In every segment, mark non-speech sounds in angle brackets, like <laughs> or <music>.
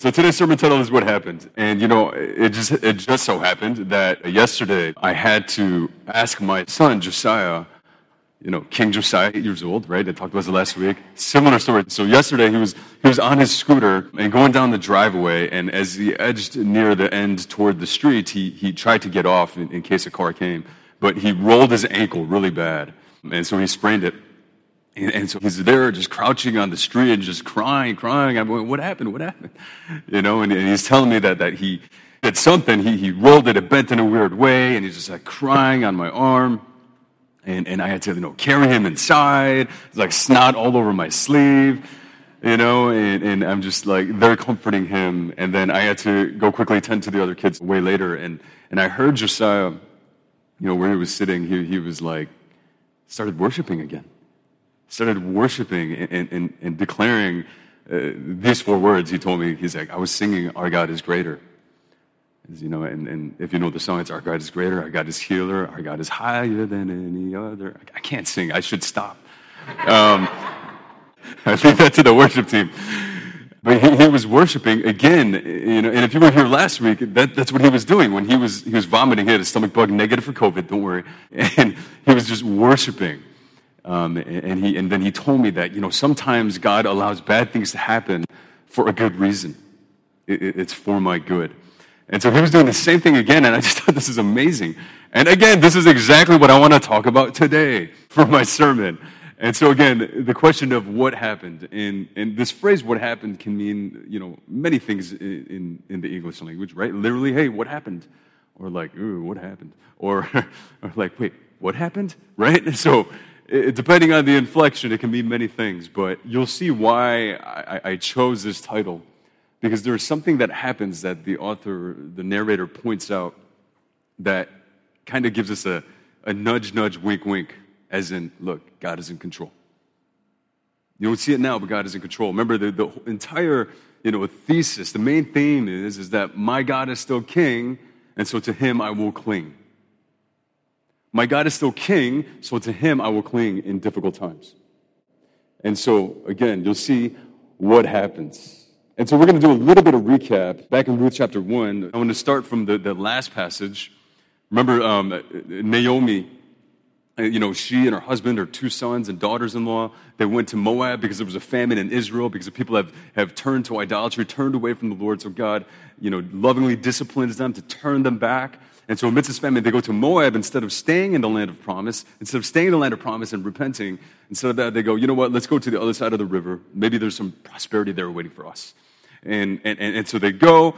So today's sermon title is what happened. And you know, it just it just so happened that yesterday I had to ask my son Josiah, you know, King Josiah, eight years old, right? I talked about it last week. Similar story. So yesterday he was he was on his scooter and going down the driveway, and as he edged near the end toward the street, he he tried to get off in, in case a car came, but he rolled his ankle really bad, and so he sprained it. And, and, so he's there just crouching on the street and just crying, crying. I'm going, what happened? What happened? You know, and, and he's telling me that, that he did something. He, he rolled it, it bent in a weird way, and he's just like crying on my arm. And, and I had to, you know, carry him inside. It's like snot all over my sleeve, you know, and, and I'm just like, they're comforting him. And then I had to go quickly tend to the other kids way later. And, and I heard Josiah, you know, where he was sitting, he, he was like, started worshiping again started worshiping and, and, and declaring uh, these four words. He told me, he's like, I was singing, Our God is greater. You know, and, and if you know the song, it's Our God is greater, Our God is healer, Our God is higher than any other. I can't sing, I should stop. Um, <laughs> I leave that to the worship team. But he, he, was worshiping again, you know, and if you were here last week, that, that's what he was doing when he was, he was vomiting. He had a stomach bug negative for COVID, don't worry. And he was just worshiping. Um, and, he, and then he told me that, you know, sometimes God allows bad things to happen for a good reason. It, it, it's for my good. And so he was doing the same thing again, and I just <laughs> thought this is amazing. And again, this is exactly what I want to talk about today for my sermon. And so again, the question of what happened, and, and this phrase, what happened, can mean, you know, many things in, in, in the English language, right? Literally, hey, what happened? Or like, ooh, what happened? Or, <laughs> or like, wait, what happened? Right? <laughs> So it, depending on the inflection, it can mean many things, but you'll see why I, I chose this title. Because there's something that happens that the author, the narrator points out that kind of gives us a, a nudge, nudge, wink, wink, as in, look, God is in control. You don't see it now, but God is in control. Remember, the, the entire you know, thesis, the main theme is, is that my God is still king, and so to him I will cling. My God is still king, so to him I will cling in difficult times. And so, again, you'll see what happens. And so we're going to do a little bit of recap. Back in Ruth chapter 1, I want to start from the, the last passage. Remember um, Naomi, uh, you know, she and her husband, her two sons and daughters in law, they went to Moab because there was a famine in Israel, because the people have, have turned to idolatry, turned away from the Lord. So God, you know, lovingly disciplines them to turn them back. And so amidst this famine, they go to Moab instead of staying in the land of promise, instead of staying in the land of promise and repenting. Instead of that, they go, you know what, let's go to the other side of the river. Maybe there's some prosperity there waiting for us. And, and, and, and so they go,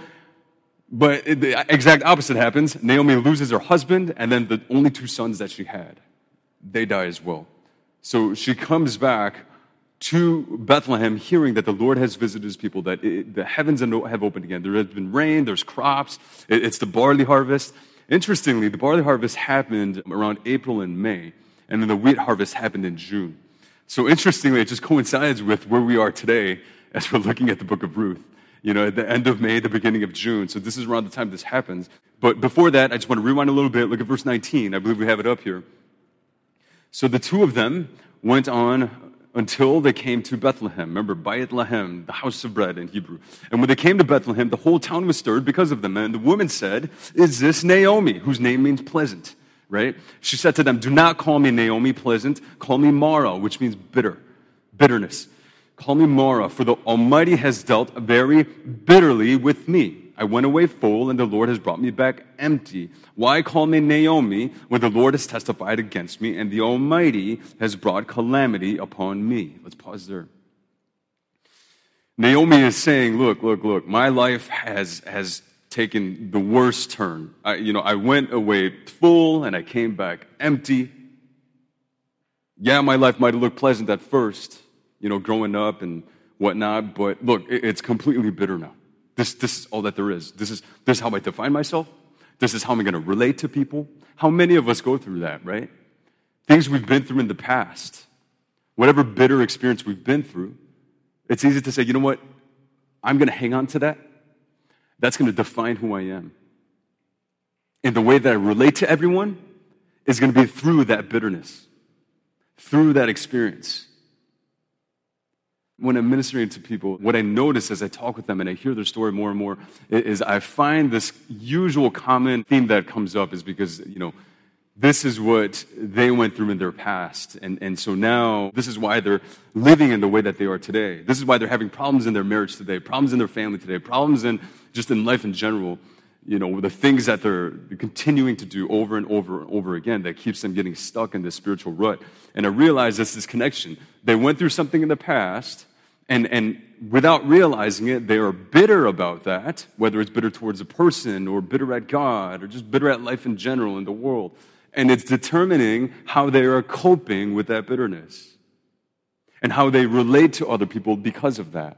but the exact opposite happens. Naomi loses her husband, and then the only two sons that she had, they die as well. So she comes back to Bethlehem, hearing that the Lord has visited his people, that it, the heavens have opened again. There has been rain, there's crops, it, it's the barley harvest. Interestingly, the barley harvest happened around April and May, and then the wheat harvest happened in June. So interestingly, it just coincides with where we are today as we're looking at the book of Ruth. You know, at the end of May, the beginning of June. So this is around the time this happens. But before that, I just want to rewind a little bit. Look at verse 19. I believe we have it up here. So the two of them went on until they came to Bethlehem. Remember, Bayit Lahem, the house of bread in Hebrew. And when they came to Bethlehem, the whole town was stirred because of them. And the woman said, Is this Naomi, whose name means pleasant? Right? She said to them, Do not call me Naomi pleasant, call me Mara, which means bitter, bitterness. Call me Mara, for the Almighty has dealt very bitterly with me. I went away full, and the Lord has brought me back empty. Why call me Naomi when the Lord has testified against me, and the Almighty has brought calamity upon me? Let's pause there. Naomi is saying, Look, look, look, my life has, has taken the worst turn. I, you know, I went away full and I came back empty. Yeah, my life might have looked pleasant at first, you know, growing up and whatnot, but look, it's completely bitter now. This, this is all that there is. This is, this is how I define myself. This is how I'm going to relate to people. How many of us go through that, right? Things we've been through in the past, whatever bitter experience we've been through, it's easy to say, you know what? I'm going to hang on to that. That's going to define who I am. And the way that I relate to everyone is going to be through that bitterness, through that experience. When I'm ministering to people, what I notice as I talk with them and I hear their story more and more is I find this usual common theme that comes up is because, you know, this is what they went through in their past. And, and so now, this is why they're living in the way that they are today. This is why they're having problems in their marriage today, problems in their family today, problems in just in life in general. You know, the things that they're continuing to do over and over and over again that keeps them getting stuck in this spiritual rut. And I realize this, this connection. They went through something in the past, and, and without realizing it, they are bitter about that, whether it's bitter towards a person or bitter at God or just bitter at life in general in the world. And it's determining how they are coping with that bitterness and how they relate to other people because of that.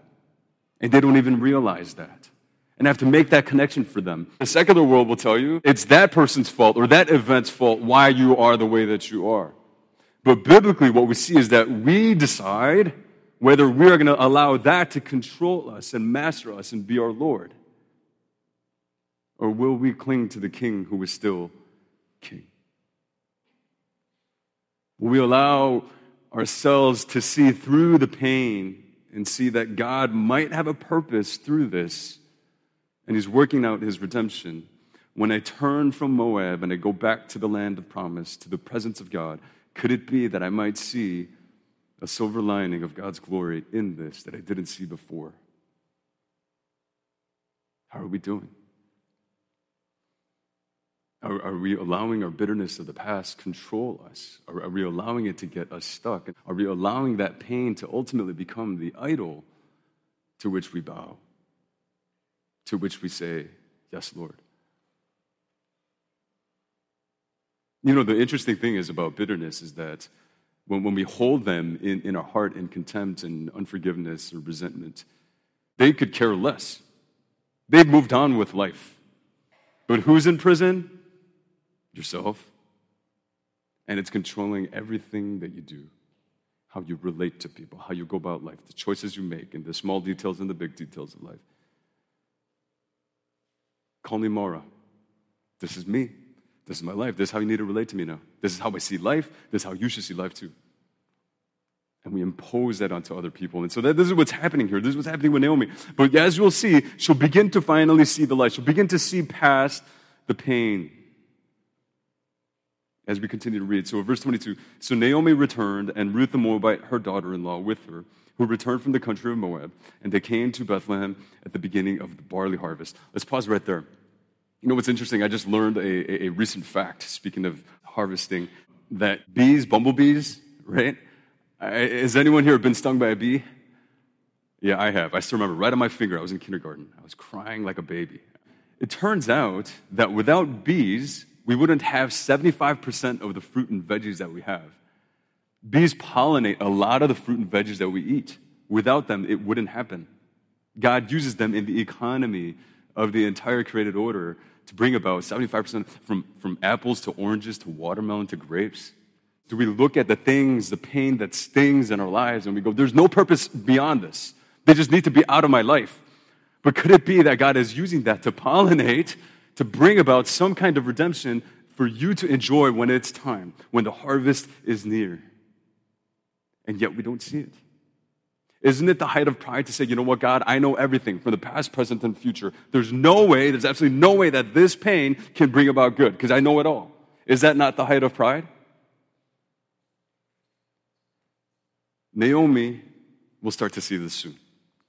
And they don't even realize that. And I have to make that connection for them. The secular world will tell you it's that person's fault or that event's fault why you are the way that you are. But biblically, what we see is that we decide whether we are going to allow that to control us and master us and be our Lord. Or will we cling to the King who is still King? Will we allow ourselves to see through the pain and see that God might have a purpose through this and He's working out His redemption? When I turn from Moab and I go back to the land of promise, to the presence of God, could it be that I might see a silver lining of God's glory in this that I didn't see before. How are we doing? Are, are, we allowing our bitterness of the past control us? Are, are we allowing it to get us stuck? Are we allowing that pain to ultimately become the idol to which we bow, to which we say, Yes, Lord? You know, the interesting thing is about bitterness is that when, when we hold them in, in our heart in contempt and unforgiveness or resentment, they could care less. They've moved on with life. But who's in prison? Yourself. And it's controlling everything that you do, how you relate to people, how you go about life, the choices you make, and the small details and the big details of life. Call me Mara. This is me. This is my life. This is how you need to relate to me now. This is how I see life. This is how you should see life too. And we impose that onto other people. And so that, this is what's happening here. This is what's happening with Naomi. But as you'll see, she'll begin to finally see the light. She'll begin to see past the pain as we continue to read. So, verse 22 So Naomi returned, and Ruth the Moabite, her daughter in law, with her, who returned from the country of Moab, and they came to Bethlehem at the beginning of the barley harvest. Let's pause right there. You know what's interesting? I just learned a, a, a recent fact, speaking of harvesting, that bees, bumblebees, right? Has anyone here been stung by a bee? Yeah, I have. I still remember right on my finger, I was in kindergarten. I was crying like a baby. It turns out that without bees, we wouldn't have 75% of the fruit and veggies that we have. Bees pollinate a lot of the fruit and veggies that we eat. Without them, it wouldn't happen. God uses them in the economy of the entire created order to bring about 75% from, from apples to oranges to watermelon to grapes? Do we look at the things, the pain that stings in our lives, and we go, there's no purpose beyond this? They just need to be out of my life. But could it be that God is using that to pollinate, to bring about some kind of redemption for you to enjoy when it's time, when the harvest is near? And yet we don't see it. Isn't it the height of pride to say, you know what, God, I know everything from the past, present, and future. There's no way, there's absolutely no way that this pain can bring about good because I know it all. Is that not the height of pride? Naomi will start to see this soon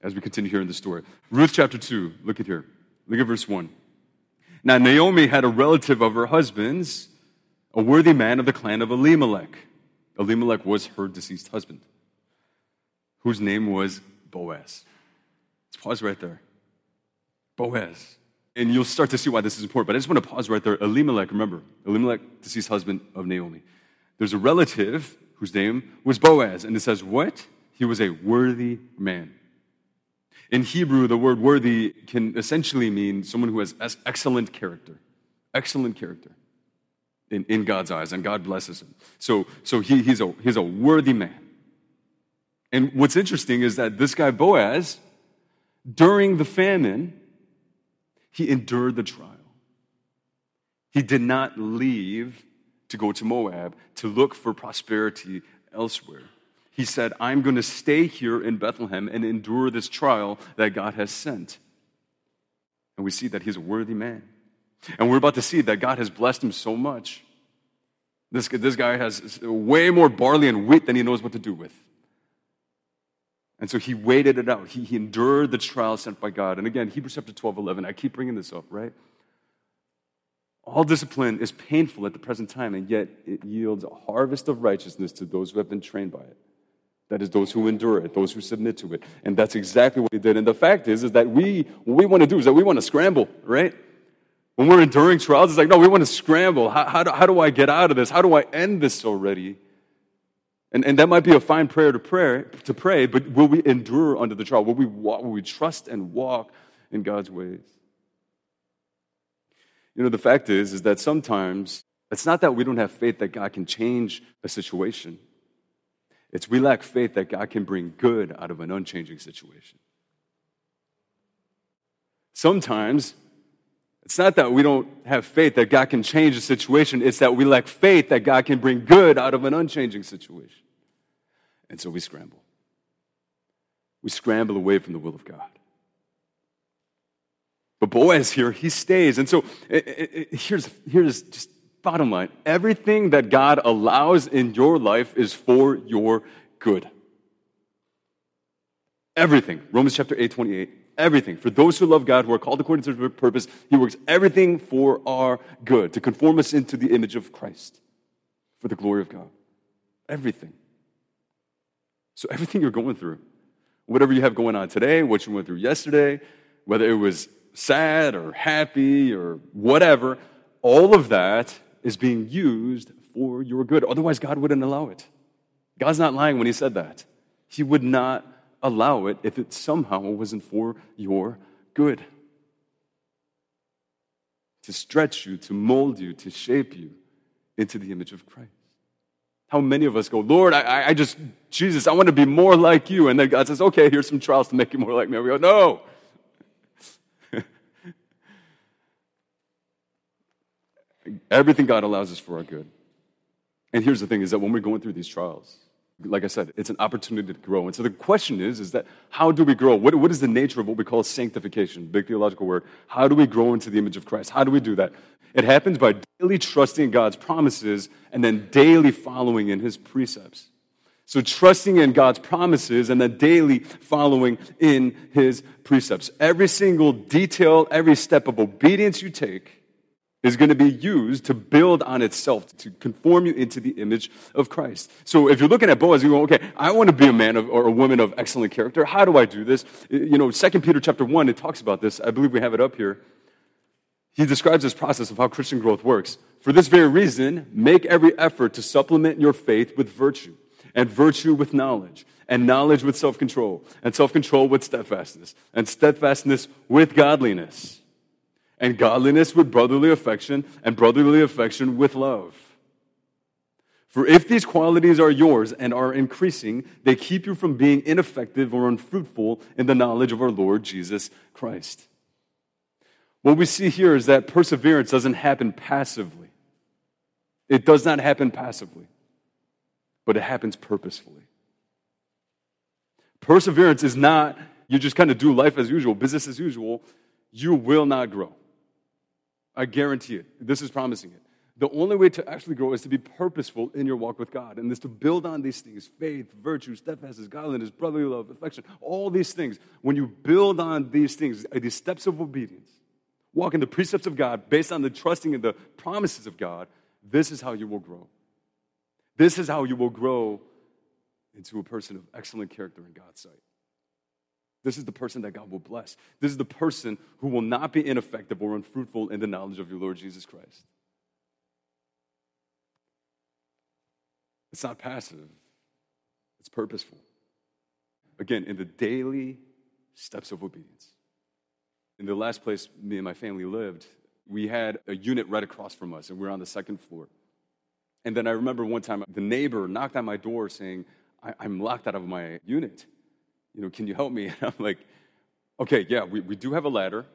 as we continue here in the story. Ruth chapter 2, look at here. Look at verse 1. Now, Naomi had a relative of her husband's, a worthy man of the clan of Elimelech. Elimelech was her deceased husband whose name was Boaz. Let's pause right there. Boaz. And you'll start to see why this is important, but I just want to pause right there. Elimelech, remember, Elimelech, deceased husband of Naomi. There's a relative whose name was Boaz, and it says, What? He was a worthy man. In Hebrew, the word worthy can essentially mean someone who has excellent character. Excellent character in, in God's eyes, and God blesses him. So, so he, he's, a, he's a worthy man. And what's interesting is that this guy, Boaz, during the famine, he endured the trial. He did not leave to go to Moab to look for prosperity elsewhere. He said, I'm going to stay here in Bethlehem and endure this trial that God has sent. And we see that he's a worthy man. And we're about to see that God has blessed him so much. This, this guy has way more barley and wheat than he knows what to do with. And so he waited it out. He, he endured the trial sent by God. And again, Hebrews chapter 12, 11, I keep bringing this up, right? All discipline is painful at the present time, and yet it yields a harvest of righteousness to those who have been trained by it. That is, those who endure it, those who submit to it. And that's exactly what he did. And the fact is, is that we, what we want to do is that we want to scramble, right? When we're enduring trials, it's like, no, we want to scramble. How, how, do, how do I get out of this? How do I end this already? And, and that might be a fine prayer to pray, to pray, but will we endure under the trial? Will we, walk, will we trust and walk in God's ways? You know, the fact is, is that sometimes it's not that we don't have faith that God can change a situation. It's we lack faith that God can bring good out of an unchanging situation. Sometimes it's not that we don't have faith that God can change a situation, it's that we lack faith that God can bring good out of an unchanging situation. And so we scramble. We scramble away from the will of God. But Boaz here, he stays. And so it, it, it, here's, here's just Bottom line everything that God allows in your life is for your good. Everything. Romans chapter 8, 28. Everything. For those who love God, who are called according to his purpose, he works everything for our good, to conform us into the image of Christ, for the glory of God. Everything. So, everything you're going through, whatever you have going on today, what you went through yesterday, whether it was sad or happy or whatever, all of that is being used for your good. Otherwise, God wouldn't allow it. God's not lying when He said that. He would not allow it if it somehow wasn't for your good. To stretch you, to mold you, to shape you into the image of Christ. How many of us go, Lord, I, I just, Jesus, I want to be more like you. And then God says, okay, here's some trials to make you more like me. And we go, no, <laughs> Everything God allows us for our good. And here's the thing is that when we're going through these trials, like I said, it's an opportunity to grow. And so the question is, is that how do we grow? What, what is the nature of what we call sanctification? Big theological word. How do we grow into the image of Christ? How do we do that? It happens by daily trusting God's promises and then daily following in his precepts. So trusting in God's promises and then daily following in his precepts. Every single detail, every step of obedience you take is going to be used to build on itself, to conform you into the image of Christ. So if you're looking at Boaz, you go, okay, I want to be a man of, or a woman of excellent character. How do I do this? You know, 2 Peter chapter 1, it talks about this. I believe we have it up here. He describes this process of how Christian growth works. For this very reason, make every effort to supplement your faith with virtue, and virtue with knowledge, and knowledge with self control, and self control with steadfastness, and steadfastness with godliness and godliness with brotherly affection, and brotherly affection with love. For if these qualities are yours and are increasing, they keep you from being ineffective or unfruitful in the knowledge of our Lord Jesus Christ. What we see here is that perseverance doesn't happen passively. It does not happen passively, but it happens purposefully. Perseverance is not you just kind of do life as usual, business as usual. You will not grow. I guarantee it. This is promising it. The only way to actually grow is to be purposeful in your walk with God, and is to build on these things faith, virtue, steadfastness, godliness, brotherly love, affection, all these things. When you build on these things, uh, these steps of obedience, walk in the precepts of God based on the trusting in the promises of God, this is how you will grow. This is how you will grow into a person of excellent character in God's sight. This is the person that God will bless. This is the person who will not be ineffective or unfruitful in the knowledge of your Lord Jesus Christ. It's not passive, it's purposeful. Again, in the daily steps of obedience. In the last place me and my family lived, we had a unit right across from us, and we were on the second floor. And then I remember one time the neighbor knocked on my door saying, I'm locked out of my unit you know, can you help me? <laughs> And I'm like, okay, yeah, we, we do have a ladder,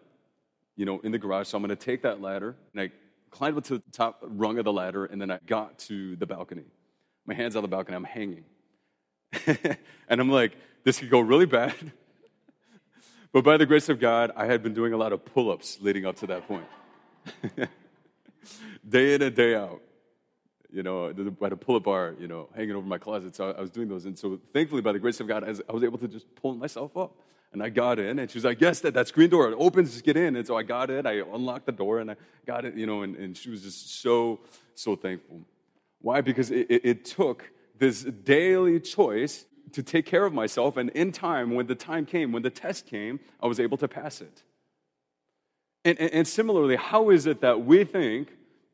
you know, in the garage. So I'm going to take that ladder. And I climbed up to the top rung of the ladder, and then I got to the balcony. My hand's on the balcony, I'm hanging. <laughs> and I'm like, this could go really bad. <laughs> but by the grace of God, I had been doing a lot of pull ups leading up to that point. day in and day out. You know, had a pull up bar, you know, hanging over my closet. So I was doing those. And so thankfully, by the grace of God, I was able to just pull myself up. And I got in, and she was like, Yes, that, that screen door it opens, just get in. And so I got in, I unlocked the door, and I got it, you know, and, and she was just so, so thankful. Why? Because it, it, it took this daily choice to take care of myself, and in time, when the time came, when the test came, I was able to pass it. And, and, and similarly, how is it that we think,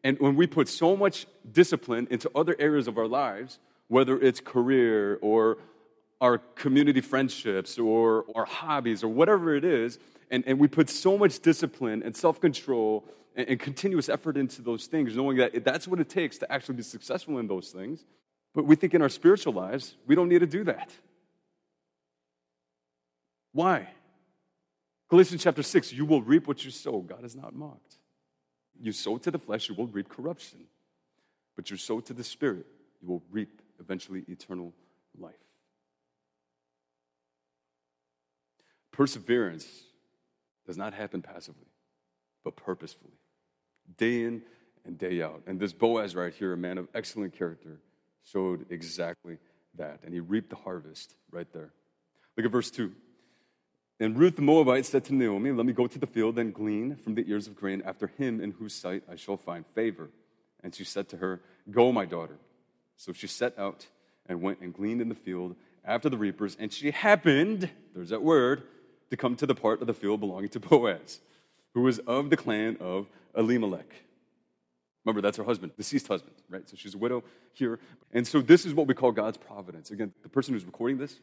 and when we put so much discipline into other areas of our lives, whether it's career or our community friendships or our hobbies or whatever it is, and, and we put so much discipline and self control and, and, continuous effort into those things, knowing that that's what it takes to actually be successful in those things. But we think in our spiritual lives, we don't need to do that. Why? Galatians chapter 6 you will reap what you sow. God is not mocked. You sow to the flesh, you will reap corruption. But you sow to the spirit, you will reap eventually eternal life. Perseverance does not happen passively, but purposefully, day in and day out. And this Boaz right here, a man of excellent character, showed exactly that. And he reaped the harvest right there. Look at verse 2. And Ruth the Moabite said to Naomi, Let me go to the field and glean from the ears of grain after him in whose sight I shall find favor. And she said to her, Go, my daughter. So she set out and went and gleaned in the field after the reapers. And she happened, there's that word, to come to the part of the field belonging to <laughs> Boaz, who was of the clan of Elimelech. Remember, that's her husband, deceased husband, right? So she's a widow here. And so this is what we call God's providence. Again, the person who's recording this,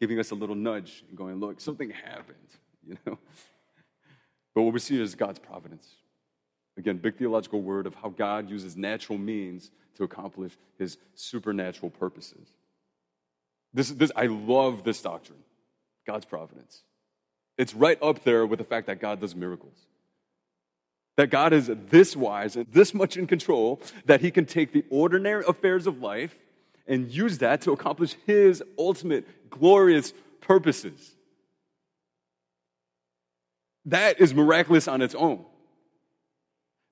giving us a little nudge and going, look, something happened, <laughs> you know? But what we see is God's providence. Again, big theological word of how God uses natural means to accomplish his supernatural purposes. This, this, I love this doctrine, God's providence. It's right up there with the fact that God does miracles. That God is this wise and this much in control that he can take the ordinary affairs of life and use that to accomplish his ultimate glorious purposes. That is miraculous on its own.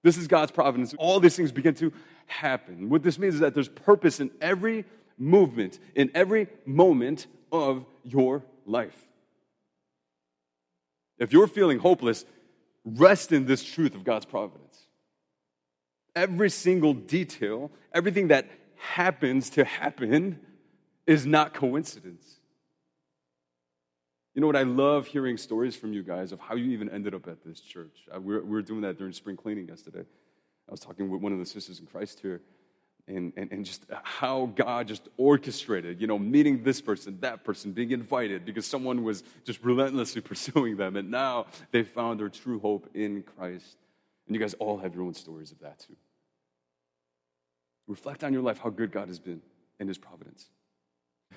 This is God's providence. All these things begin to happen. What this means is that there's purpose in every movement, in every moment of your life. If you're feeling hopeless, rest in this truth of God's providence. Every single detail, everything that happens to happen, is not coincidence. You know what? I love hearing stories from you guys of how you even ended up at this church. Uh, we were, we were doing that during spring cleaning yesterday. I was talking with one of the sisters in Christ here, and, and, and just uh, how God just orchestrated, you know, meeting this person, that person, being invited because someone was just relentlessly <laughs> pursuing them. And now they found their true hope in Christ. And you guys all have your own stories of that too. Reflect on your life, how good God has been and His providence.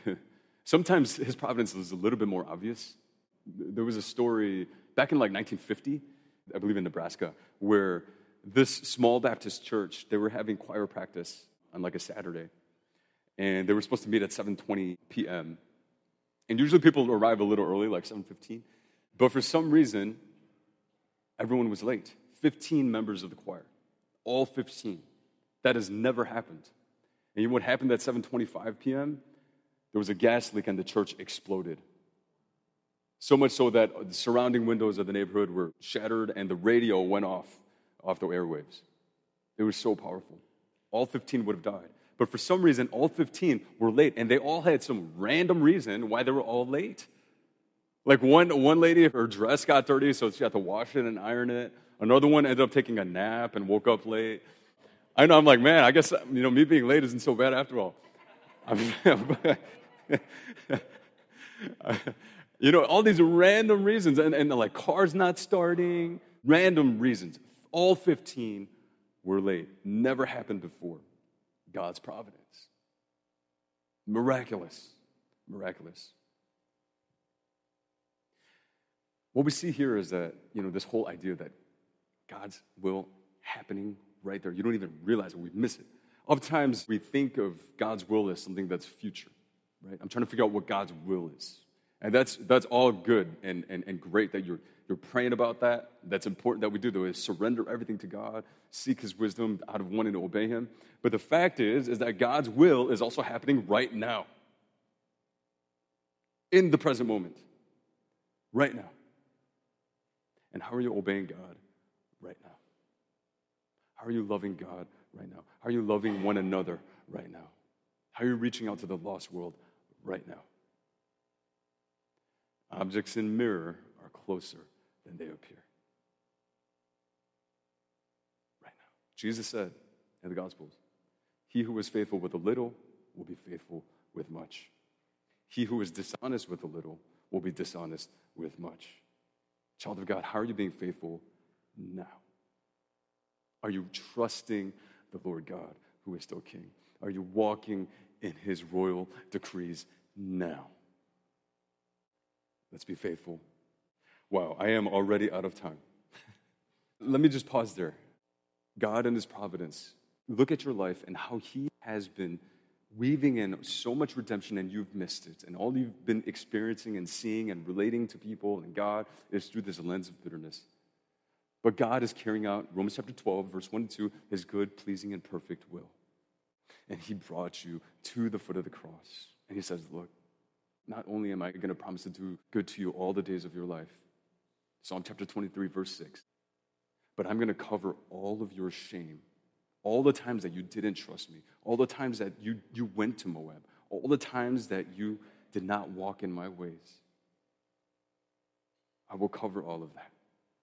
<laughs> Sometimes His providence is a little bit more obvious. There was a story back in like 1950, I believe in Nebraska, where this small Baptist church, they were having choir practice on like a Saturday. And they were supposed to meet at 7:20 p.m. And usually people arrive a little early, like 7:15. But for some reason, everyone was late. 15 members of the choir. All 15. That has never happened. And what happened at 7:25 p.m.? There was a gas leak and the church exploded. So much so that the surrounding windows of the neighborhood were shattered and the radio went off off the airwaves. It was so powerful all 15 would have died. But for some reason, all 15 were late, and they all had some random reason why they were all late. Like one, one lady, her dress got dirty, so she had to wash it and iron it. Another one ended up taking a nap and woke up late. I know, I'm like, man, I guess, you know, me being late isn't so bad after all. <laughs> <laughs> you know, all these random reasons, and, and like cars not starting, random reasons. All 15 we're late. Never happened before. God's providence. Miraculous. Miraculous. What we see here is that, you know, this whole idea that God's will happening right there. You don't even realize it. We miss it. Oftentimes we think of God's will as something that's future. Right? I'm trying to figure out what God's will is. And that's, that's all good and, and, and great that you're, you're praying about that. That's important that we do, though, is surrender everything to God, seek His wisdom out of wanting to obey Him. But the fact is, is that God's will is also happening right now, in the present moment, right now. And how are you obeying God right now? How are you loving God right now? How are you loving one another right now? How are you reaching out to the lost world right now? Objects in mirror are closer than they appear. Right now. Jesus said in the Gospels, He who is faithful with a little will be faithful with much. He who is dishonest with a little will be dishonest with much. Child of God, how are you being faithful now? Are you trusting the Lord God who is still King? Are you walking in his royal decrees now? Let's be faithful. Wow, I am already out of time. <laughs> Let me just pause there. God and his providence. Look at your life and how he has been weaving in so much redemption and you've missed it. And all you've been experiencing and seeing and relating to people and God is through this lens of bitterness. But God is carrying out Romans chapter 12, verse 1 and 2, his good, pleasing, and perfect will. And he brought you to the foot of the cross. And he says, Look, not only am I going to promise to do good to you all the days of your life, Psalm chapter 23, verse 6, but I'm going to cover all of your shame all the times that you didn't trust me, all the times that you, you went to Moab, all the times that you did not walk in my ways. I will cover all of that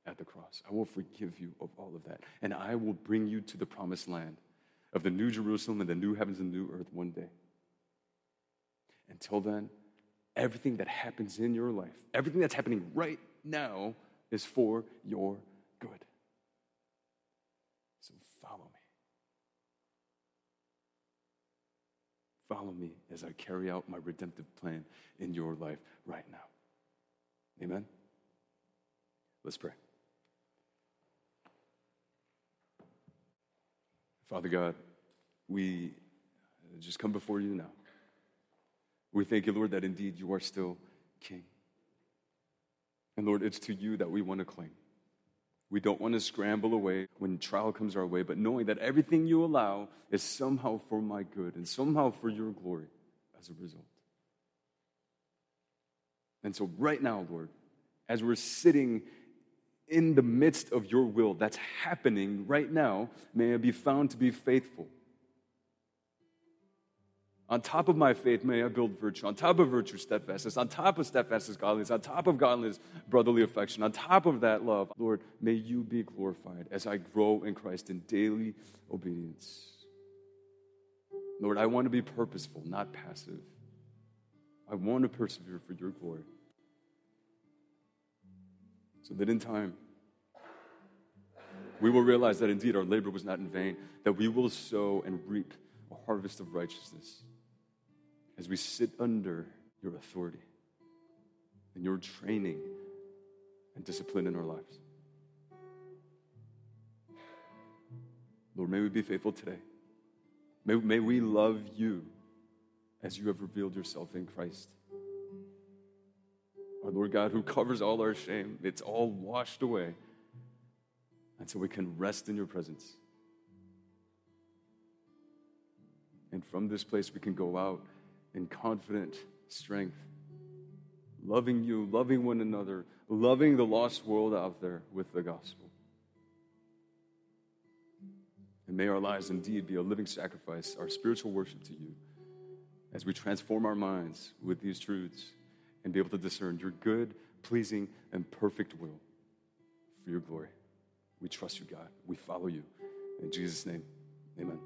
at the cross. I will forgive you of all of that. And I will bring you to the promised land of the new Jerusalem and the new heavens and new earth one day. Until then, everything that happens in your life, everything that's happening right now, is for your good. So follow me. Follow me as I carry out my redemptive plan in your life right now. Amen? Let's pray. Father God, we just come before you now. We thank you, Lord, that indeed you are still King. And Lord, it's to you that we want to cling. We don't want to scramble away when trial comes our way, but knowing that everything you allow is somehow for my good and somehow for your glory as a result. And so, right now, Lord, as we're sitting in the midst of your will that's happening right now, may I be found to be faithful on top of my faith, may I build virtue. On top of virtue, steadfastness. On top of steadfastness, godliness. On top of godliness, brotherly affection. On top of that, love. Lord, may you be glorified as I grow in Christ in daily obedience. Lord, I want to be purposeful, not passive. I want to persevere for your glory. So that in time, we will realize that indeed our labor was not in vain, that we will sow and reap a harvest of righteousness as we sit under your authority and your training and discipline in our lives. Lord, may we be faithful today. May, may we love you as you have revealed yourself in Christ. Our Lord God, who covers all our shame, it's all washed away. And so we can rest in your presence. And from this place, we can go out in confident strength, loving you, loving one another, loving the lost world out there with the gospel. And may our lives indeed be a living sacrifice, our spiritual worship to you, as we transform our minds with these truths and be able to discern your good, pleasing, and perfect will for your glory. We trust you, God. We follow you. In Jesus' name, amen.